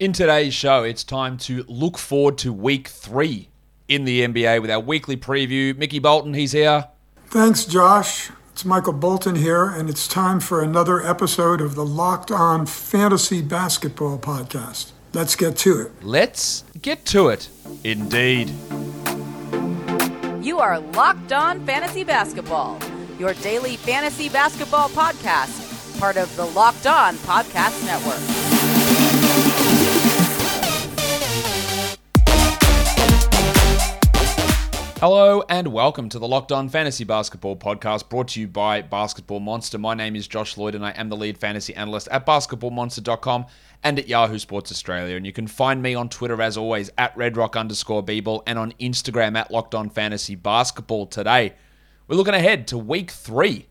In today's show, it's time to look forward to week three in the NBA with our weekly preview. Mickey Bolton, he's here. Thanks, Josh. It's Michael Bolton here, and it's time for another episode of the Locked On Fantasy Basketball Podcast. Let's get to it. Let's get to it. Indeed. You are Locked On Fantasy Basketball, your daily fantasy basketball podcast, part of the Locked On Podcast Network. Hello and welcome to the Locked On Fantasy Basketball Podcast brought to you by Basketball Monster. My name is Josh Lloyd and I am the lead fantasy analyst at basketballmonster.com and at Yahoo Sports Australia. And you can find me on Twitter as always at redrock underscore BBall and on Instagram at Locked On Fantasy Basketball. Today, we're looking ahead to week three.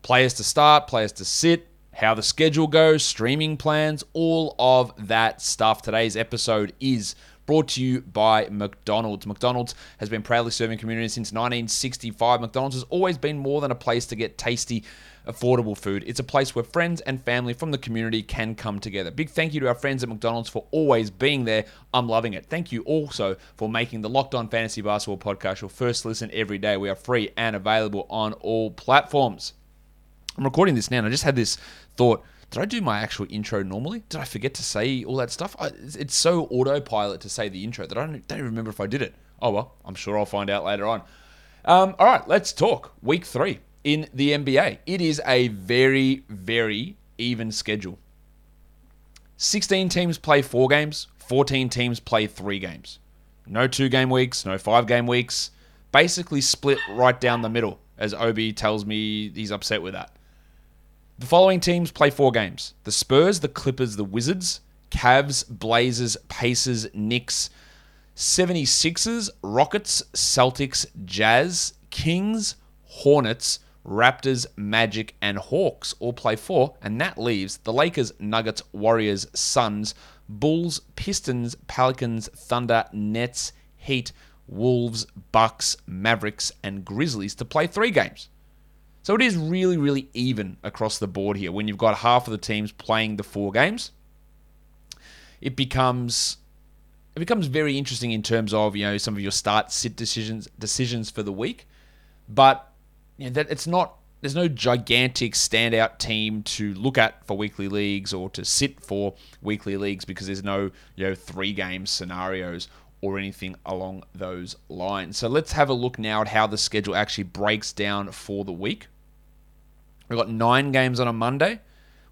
Players to start, players to sit, how the schedule goes, streaming plans, all of that stuff. Today's episode is brought to you by McDonald's. McDonald's has been proudly serving communities since 1965. McDonald's has always been more than a place to get tasty, affordable food. It's a place where friends and family from the community can come together. Big thank you to our friends at McDonald's for always being there. I'm loving it. Thank you also for making the Locked On Fantasy Basketball podcast your first listen every day. We are free and available on all platforms. I'm recording this now and I just had this thought did I do my actual intro normally? Did I forget to say all that stuff? I, it's so autopilot to say the intro that I don't, don't, even remember if I did it. Oh well, I'm sure I'll find out later on. Um, all right, let's talk week three in the NBA. It is a very, very even schedule. 16 teams play four games, 14 teams play three games. No two game weeks, no five game weeks. Basically split right down the middle, as Obi tells me he's upset with that. The following teams play four games the Spurs, the Clippers, the Wizards, Cavs, Blazers, Pacers, Knicks, 76ers, Rockets, Celtics, Jazz, Kings, Hornets, Raptors, Magic, and Hawks all play four, and that leaves the Lakers, Nuggets, Warriors, Suns, Bulls, Pistons, Pelicans, Thunder, Nets, Heat, Wolves, Bucks, Mavericks, and Grizzlies to play three games. So it is really, really even across the board here. When you've got half of the teams playing the four games, it becomes it becomes very interesting in terms of you know some of your start sit decisions decisions for the week, but you know, that it's not there's no gigantic standout team to look at for weekly leagues or to sit for weekly leagues because there's no you know three game scenarios or anything along those lines. So let's have a look now at how the schedule actually breaks down for the week. We've got nine games on a Monday.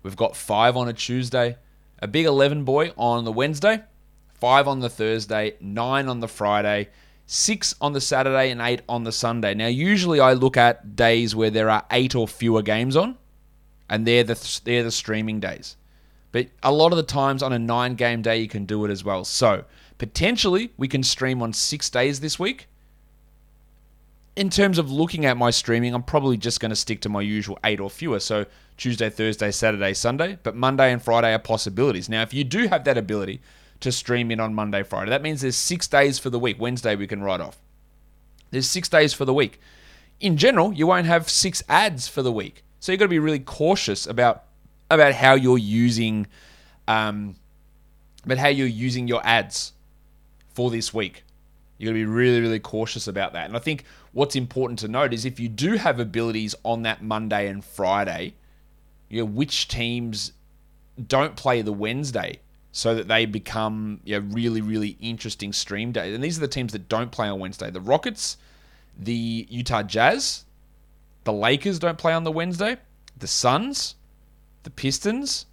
We've got five on a Tuesday, a big 11 boy on the Wednesday, five on the Thursday, nine on the Friday, six on the Saturday, and eight on the Sunday. Now, usually I look at days where there are eight or fewer games on, and they're the, they're the streaming days. But a lot of the times on a nine game day, you can do it as well. So potentially we can stream on six days this week in terms of looking at my streaming, I'm probably just going to stick to my usual eight or fewer. So Tuesday, Thursday, Saturday, Sunday. But Monday and Friday are possibilities. Now, if you do have that ability to stream in on Monday, Friday, that means there's six days for the week. Wednesday, we can write off. There's six days for the week. In general, you won't have six ads for the week. So you've got to be really cautious about about how you're using um, about how you're using your ads for this week. You've got to be really, really cautious about that. And I think what's important to note is if you do have abilities on that Monday and Friday, you know, which teams don't play the Wednesday so that they become you know, really, really interesting stream days. And these are the teams that don't play on Wednesday. The Rockets, the Utah Jazz, the Lakers don't play on the Wednesday, the Suns, the Pistons,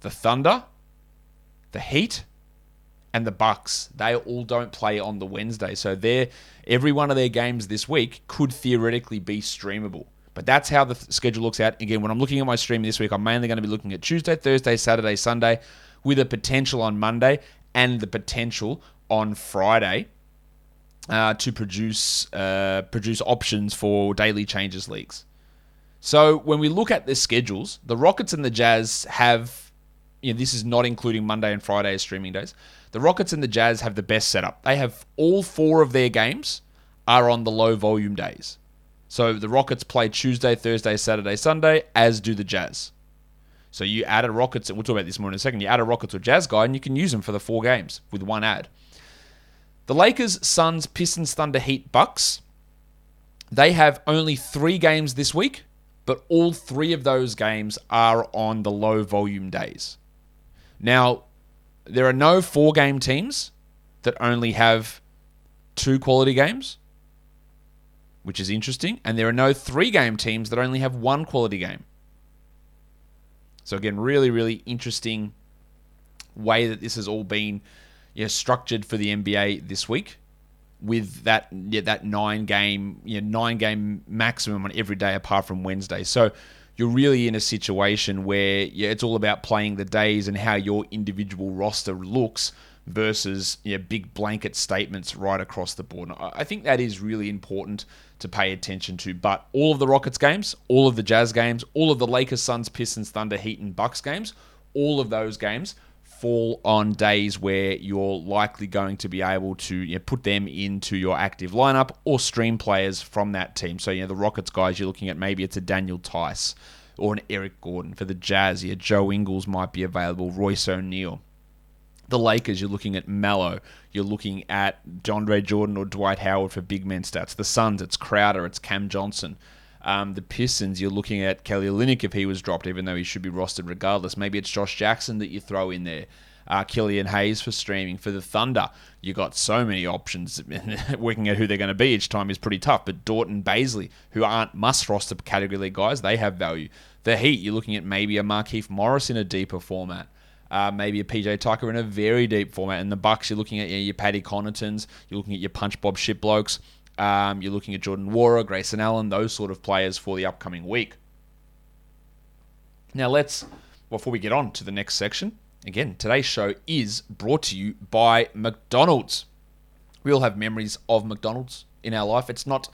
the Thunder, the Heat, and the Bucks, they all don't play on the Wednesday. So they every one of their games this week could theoretically be streamable. But that's how the schedule looks out. Again, when I'm looking at my stream this week, I'm mainly going to be looking at Tuesday, Thursday, Saturday, Sunday, with a potential on Monday and the potential on Friday uh, to produce uh, produce options for daily changes leagues. So when we look at the schedules, the Rockets and the Jazz have, you know, this is not including Monday and Friday as streaming days. The Rockets and the Jazz have the best setup. They have all four of their games are on the low volume days. So the Rockets play Tuesday, Thursday, Saturday, Sunday, as do the Jazz. So you add a Rockets, we'll talk about this more in a second. You add a Rockets or Jazz guy, and you can use them for the four games with one ad. The Lakers, Suns, Pistons, Thunder, Heat, Bucks. They have only three games this week, but all three of those games are on the low volume days. Now, there are no four game teams that only have two quality games, which is interesting. And there are no three game teams that only have one quality game. So, again, really, really interesting way that this has all been you know, structured for the NBA this week with that yeah, that nine game you know, nine game maximum on every day apart from Wednesday. So you're really in a situation where yeah, it's all about playing the days and how your individual roster looks versus know, big blanket statements right across the board. And I think that is really important to pay attention to. But all of the Rockets games, all of the Jazz games, all of the Lakers, Suns, Pistons, Thunder, Heat, and Bucks games, all of those games fall on days where you're likely going to be able to you know, put them into your active lineup or stream players from that team. So, you know, the Rockets guys, you're looking at maybe it's a Daniel Theis or an Eric Gordon. For the Jazz, yeah, Joe Ingles might be available, Royce O'Neal. The Lakers, you're looking at Melo. You're looking at DeAndre Jordan or Dwight Howard for big men stats. The Suns, it's Crowder, it's Cam Johnson. Um, the Pistons, you're looking at Kelly Olynyk if he was dropped, even though he should be rostered regardless. Maybe it's Josh Jackson that you throw in there. Uh, Killian Hayes for streaming. For the Thunder, you got so many options. Working out who they're going to be each time is pretty tough. But Dort and Bazley, who aren't must roster category league guys, they have value. The Heat, you're looking at maybe a Markieff Morris in a deeper format. Uh, maybe a PJ Tucker in a very deep format. And the Bucks, you're looking at you know, your Paddy Connaughtons, you're looking at your Punch Bob Shipblokes, um, you're looking at Jordan Nwora, Grayson Allen, those sort of players for the upcoming week. Now let's, before we get on to the next section, again, today's show is brought to you by McDonald's. We all have memories of McDonald's in our life. It's not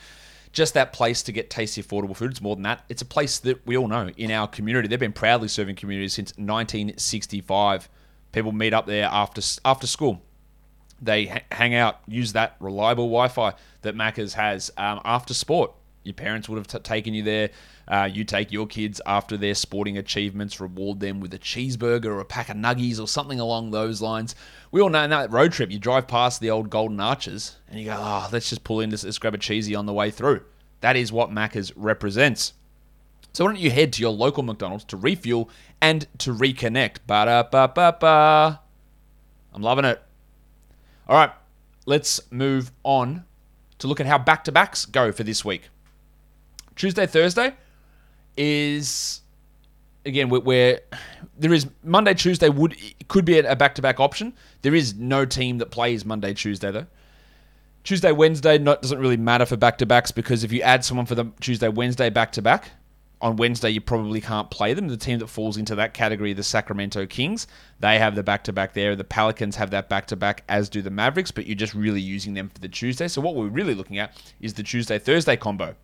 just that place to get tasty, affordable food. It's more than that. It's a place that we all know in our community. They've been proudly serving communities since 1965. People meet up there after after school. They hang out, use that reliable Wi-Fi that Macca's has um, after sport. Your parents would have t- taken you there. Uh, you take your kids after their sporting achievements, reward them with a cheeseburger or a pack of nuggies or something along those lines. We all know that road trip, you drive past the old Golden Arches and you go, oh, let's just pull in, let's, let's grab a cheesy on the way through. That is what Macca's represents. So why don't you head to your local McDonald's to refuel and to reconnect? Ba da ba ba ba. I'm loving it. All right, let's move on to look at how back to backs go for this week. Tuesday, Thursday is again where, there is Monday, Tuesday would could be a back to back option. There is no team that plays Monday, Tuesday though. Tuesday, Wednesday not, doesn't really matter for back to backs because if you add someone for the Tuesday, Wednesday back to back, on Wednesday you probably can't play them. The team that falls into that category, the Sacramento Kings, they have the back to back there. The Pelicans have that back to back, as do the Mavericks, but you're just really using them for the Tuesday. So what we're really looking at is the Tuesday Thursday combo.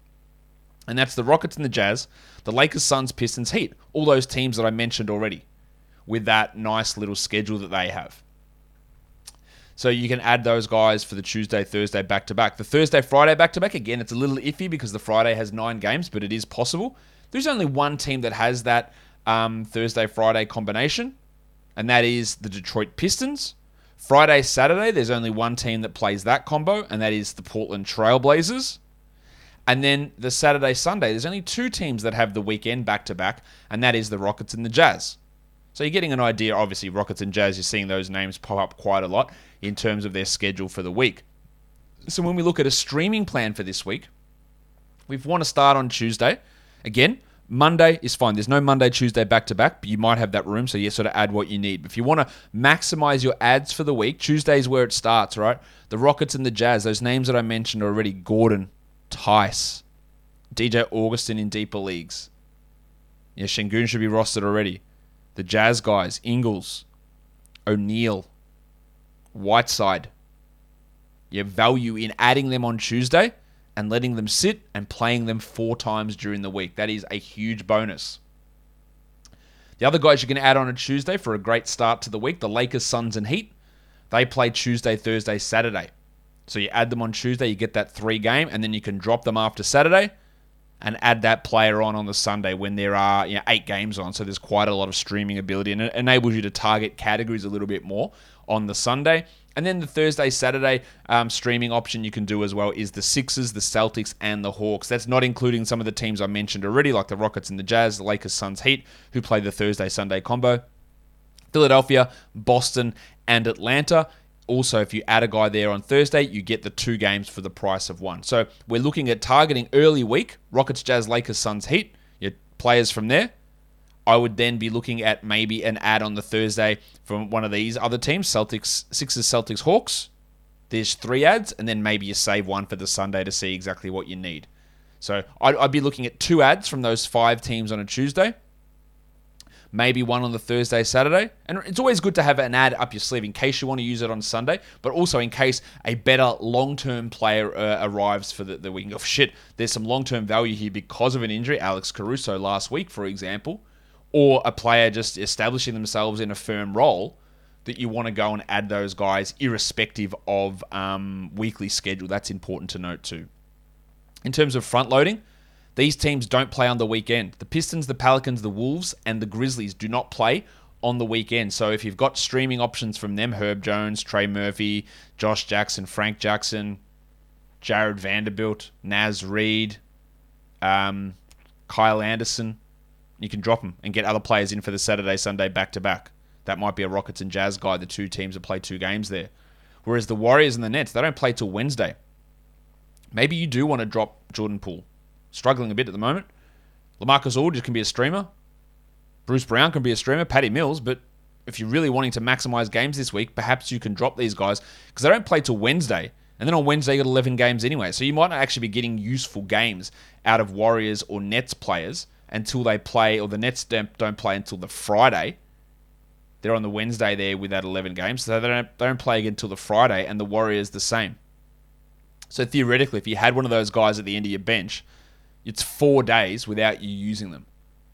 And that's the Rockets and the Jazz, the Lakers, Suns, Pistons, Heat. All those teams that I mentioned already with that nice little schedule that they have. So you can add those guys for the Tuesday, Thursday back to back. The Thursday, Friday back to back, again, it's a little iffy because the Friday has nine games, but it is possible. There's only one team that has that um, Thursday, Friday combination, and that is the Detroit Pistons. Friday, Saturday, there's only one team that plays that combo, and that is the Portland Trailblazers. And then the Saturday, Sunday, there's only two teams that have the weekend back to back, and that is the Rockets and the Jazz. So you're getting an idea. Obviously, Rockets and Jazz, you're seeing those names pop up quite a lot in terms of their schedule for the week. So when we look at a streaming plan for this week, we want to start on Tuesday. Again, Monday is fine. There's no Monday, Tuesday back to back, but you might have that room, so you sort of add what you need. If you want to maximize your ads for the week, Tuesday is where it starts, right? The Rockets and the Jazz, those names that I mentioned already Gordon, Theis, DJ Augustin in deeper leagues. Yeah, Sengun should be rostered already. The Jazz guys, Ingles, O'Neal, Whiteside. You have value in adding them on Tuesday and letting them sit and playing them four times during the week. That is a huge bonus. The other guys you can add on a Tuesday for a great start to the week the Lakers, Suns, and Heat. They play Tuesday, Thursday, Saturday. So you add them on Tuesday, you get that three game, and then you can drop them after Saturday and add that player on on the Sunday when there are you know, eight games on. So there's quite a lot of streaming ability, and it enables you to target categories a little bit more on the Sunday. And then the Thursday, Saturday um, streaming option you can do as well is the Sixers, the Celtics, and the Hawks. That's not including some of the teams I mentioned already, like the Rockets and the Jazz, the Lakers, Suns, Heat, who play the Thursday, Sunday combo. Philadelphia, Boston, and Atlanta. Also, if you add a guy there on Thursday, you get the two games for the price of one. So we're looking at targeting early week Rockets, Jazz, Lakers, Suns, Heat. Your players from there. I would then be looking at maybe an ad on the Thursday from one of these other teams Celtics, Sixers, Celtics, Hawks. There's three ads, and then maybe you save one for the Sunday to see exactly what you need. So I'd, I'd be looking at two ads from those five teams on a Tuesday maybe one on the Thursday, Saturday. And it's always good to have an ad up your sleeve in case you want to use it on Sunday, but also in case a better long term player uh, arrives for the, the week. Oh, shit, there's some long term value here because of an injury. Alex Caruso last week, for example, or a player just establishing themselves in a firm role. That you want to go and add those guys irrespective of um, weekly schedule. That's important to note too. In terms of front loading, these teams don't play on the weekend. The Pistons, the Pelicans, the Wolves, and the Grizzlies do not play on the weekend. So if you've got streaming options from them, Herb Jones, Trey Murphy, Josh Jackson, Frank Jackson, Jarred Vanderbilt, Naz Reid, um, Kyle Anderson, you can drop them and get other players in for the Saturday, Sunday back to back. That might be a Rockets and Jazz guy, the two teams that play two games there. Whereas the Warriors and the Nets, they don't play till Wednesday. Maybe you do want to drop Jordan Poole struggling a bit at the moment. LaMarcus Aldridge can be a streamer. Bruce Brown can be a streamer. Patty Mills, but if you're really wanting to maximize games this week, perhaps you can drop these guys because they don't play till Wednesday. And then on Wednesday, you got 11 games anyway. So you might not actually be getting useful games out of Warriors or Nets players until they play, or the Nets don't, play until the Friday. They're on the Wednesday there with that 11 games. So they don't, they don't play again until the Friday, and the Warriors the same. So theoretically, if you had one of those guys at the end of your bench, it's four days without you using them,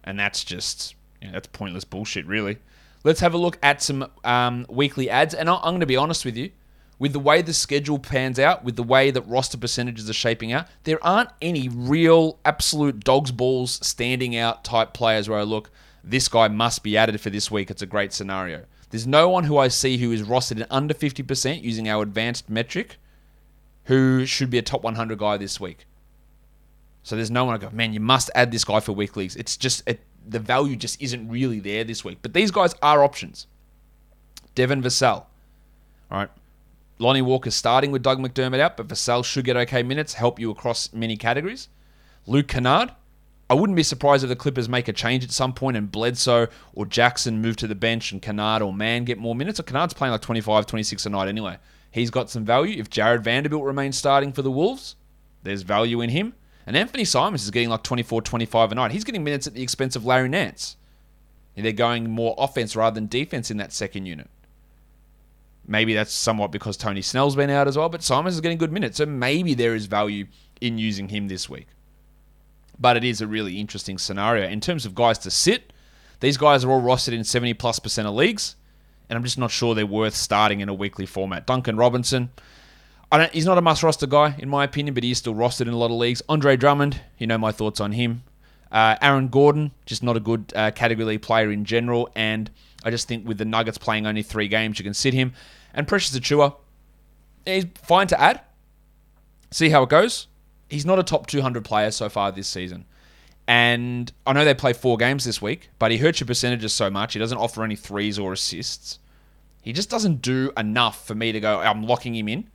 and that's just you know, that's pointless bullshit, really. Let's have a look at some um, weekly ads, and I'm going to be honest with you. With the way the schedule pans out, with the way that roster percentages are shaping out, there aren't any real absolute dogs balls standing out type players where I look, this guy must be added for this week. It's a great scenario. There's no one who I see who is rostered at under 50% using our advanced metric who should be a top 100 guy this week. So there's no one I go, man, you must add this guy for week leagues. It's just it, the value just isn't really there this week. But these guys are options. Devin Vassell. All right. Lonnie Walker starting with Doug McDermott out, but Vassell should get okay minutes, help you across many categories. Luke Kennard. I wouldn't be surprised if the Clippers make a change at some point and Bledsoe or Jackson move to the bench and Kennard or Mann get more minutes. Or Kennard's playing like 25, 26 a night anyway. He's got some value. If Jarred Vanderbilt remains starting for the Wolves, there's value in him. And Anfernee Simons is getting like 24, 25 a night. He's getting minutes at the expense of Larry Nance. They're going more offense rather than defense in that second unit. Maybe that's somewhat because Tony Snell's been out as well, but Simons is getting good minutes, so maybe there is value in using him this week. But it is a really interesting scenario. In terms of guys to sit, these guys are all rostered in 70 plus percent of leagues, and I'm just not sure they're worth starting in a weekly format. Duncan Robinson, he's not a must roster guy, in my opinion, but he's still rostered in a lot of leagues. Andre Drummond, you know my thoughts on him. Uh, Aaron Gordon, just not a good uh, category player in general. And I just think with the Nuggets playing only three games, you can sit him. And Precious Achiuwa, he's fine to add. See how it goes. He's not a top 200 player so far this season. And I know they play four games this week, but he hurts your percentages so much. He doesn't offer any threes or assists. He just doesn't do enough for me to go, I'm locking him in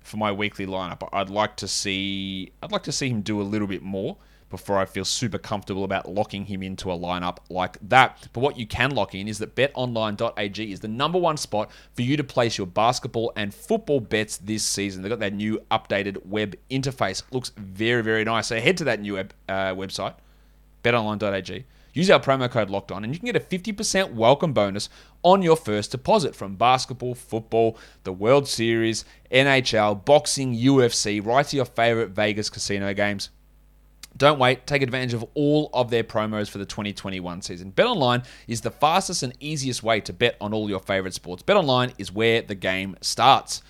for my weekly lineup. I'd like to see I'd like to see him do a little bit more before I feel super comfortable about locking him into a lineup like that. But what you can lock in is that betonline.ag is the number one spot for you to place your basketball and football bets this season. They've got that new updated web interface. Looks very, very nice. So head to that new web, uh, website, betonline.ag. Use our promo code locked on, and you can get a 50% welcome bonus on your first deposit from basketball, football, the World Series, NHL, boxing, UFC, right to your favorite Vegas casino games. Don't wait. Take advantage of all of their promos for the 2021 season. BetOnline is the fastest and easiest way to bet on all your favorite sports. BetOnline is where the game starts.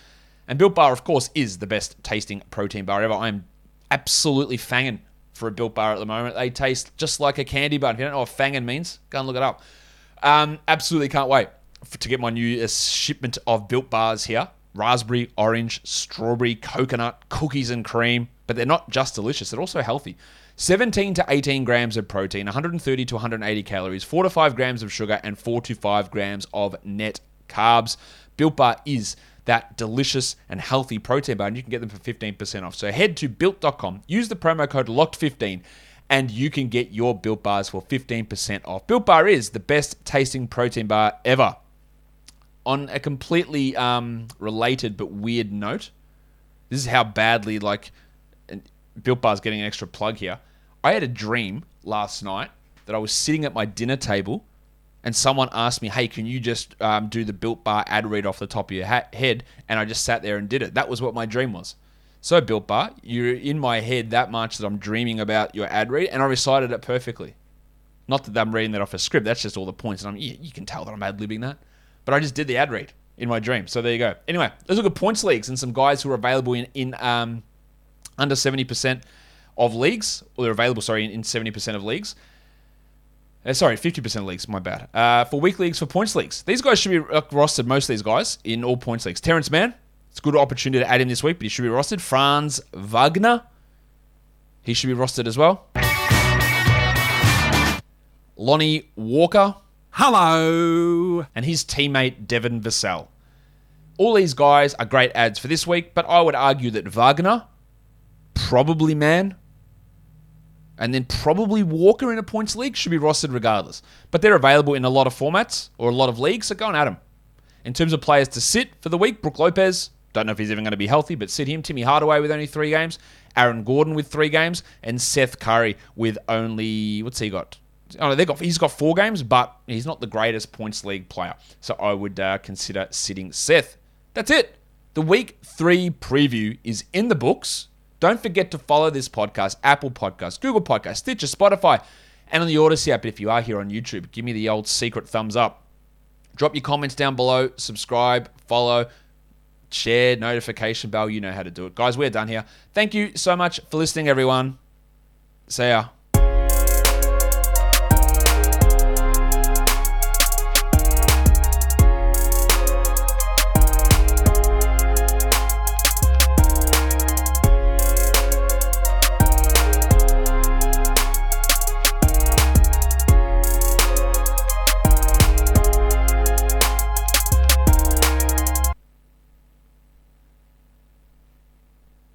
And Built Bar, of course, is the best tasting protein bar ever. I'm absolutely fanging for a built bar at the moment. They taste just like a candy bar. If you don't know what fangin means, go and look it up. Um, absolutely can't wait to get my new shipment of built bars here. Raspberry, orange, strawberry, coconut, cookies and cream. But they're not just delicious, they're also healthy. 17 to 18 grams of protein, 130 to 180 calories, 4 to 5 grams of sugar, and 4 to 5 grams of net carbs. Built Bar is that delicious and healthy protein bar, and you can get them for 15% off. So head to built.com, use the promo code LOCKED15, and you can get your Built Bars for 15% off. Built Bar is the best tasting protein bar ever. On a completely um, related but weird note, this is how badly, like, Built Bar's getting an extra plug here. I had a dream last night that I was sitting at my dinner table and someone asked me, "Hey, can you just um, do the Built Bar ad read off the top of your head?" And I just sat there and did it. That was what my dream was. So Built Bar, you're in my head that much that I'm dreaming about your ad read, and I recited it perfectly. Not that I'm reading that off a script. That's just all the points, and I'm you, you can tell that I'm ad libbing that. But I just did the ad read in my dream. So there you go. Anyway, let's look at points leagues and some guys who are available in in um, under 70% of leagues, or they're available, sorry, in, in 70% of leagues. Uh, sorry, 50% of leagues, my bad. Uh, for weak leagues, for points leagues. These guys should be rostered, most of these guys, in all points leagues. Terance Mann, it's a good opportunity to add him this week, but he should be rostered. Franz Wagner, he should be rostered as well. Lonnie Walker. Hello. And his teammate, Devin Vassell. All these guys are great ads for this week, but I would argue that Wagner, probably Mann, and then probably Walker in a points league should be rostered regardless. But they're available in a lot of formats or a lot of leagues, so go and add them. In terms of players to sit for the week, Brook Lopez, don't know if he's even going to be healthy, but sit him. Timmy Hardaway with only three games, Aaron Gordon with three games, and Seth Curry with only what's he got? Oh, they got he's got four games, but he's not the greatest points league player. So I would uh, consider sitting Seth. That's it. The week three preview is in the books. Don't forget to follow this podcast, Apple Podcasts, Google Podcasts, Stitcher, Spotify, and on the Odyssey app. If you are here on YouTube, give me the old secret thumbs up. Drop your comments down below, subscribe, follow, share, notification bell. You know how to do it. Guys, we're done here. Thank you so much for listening, everyone. See ya.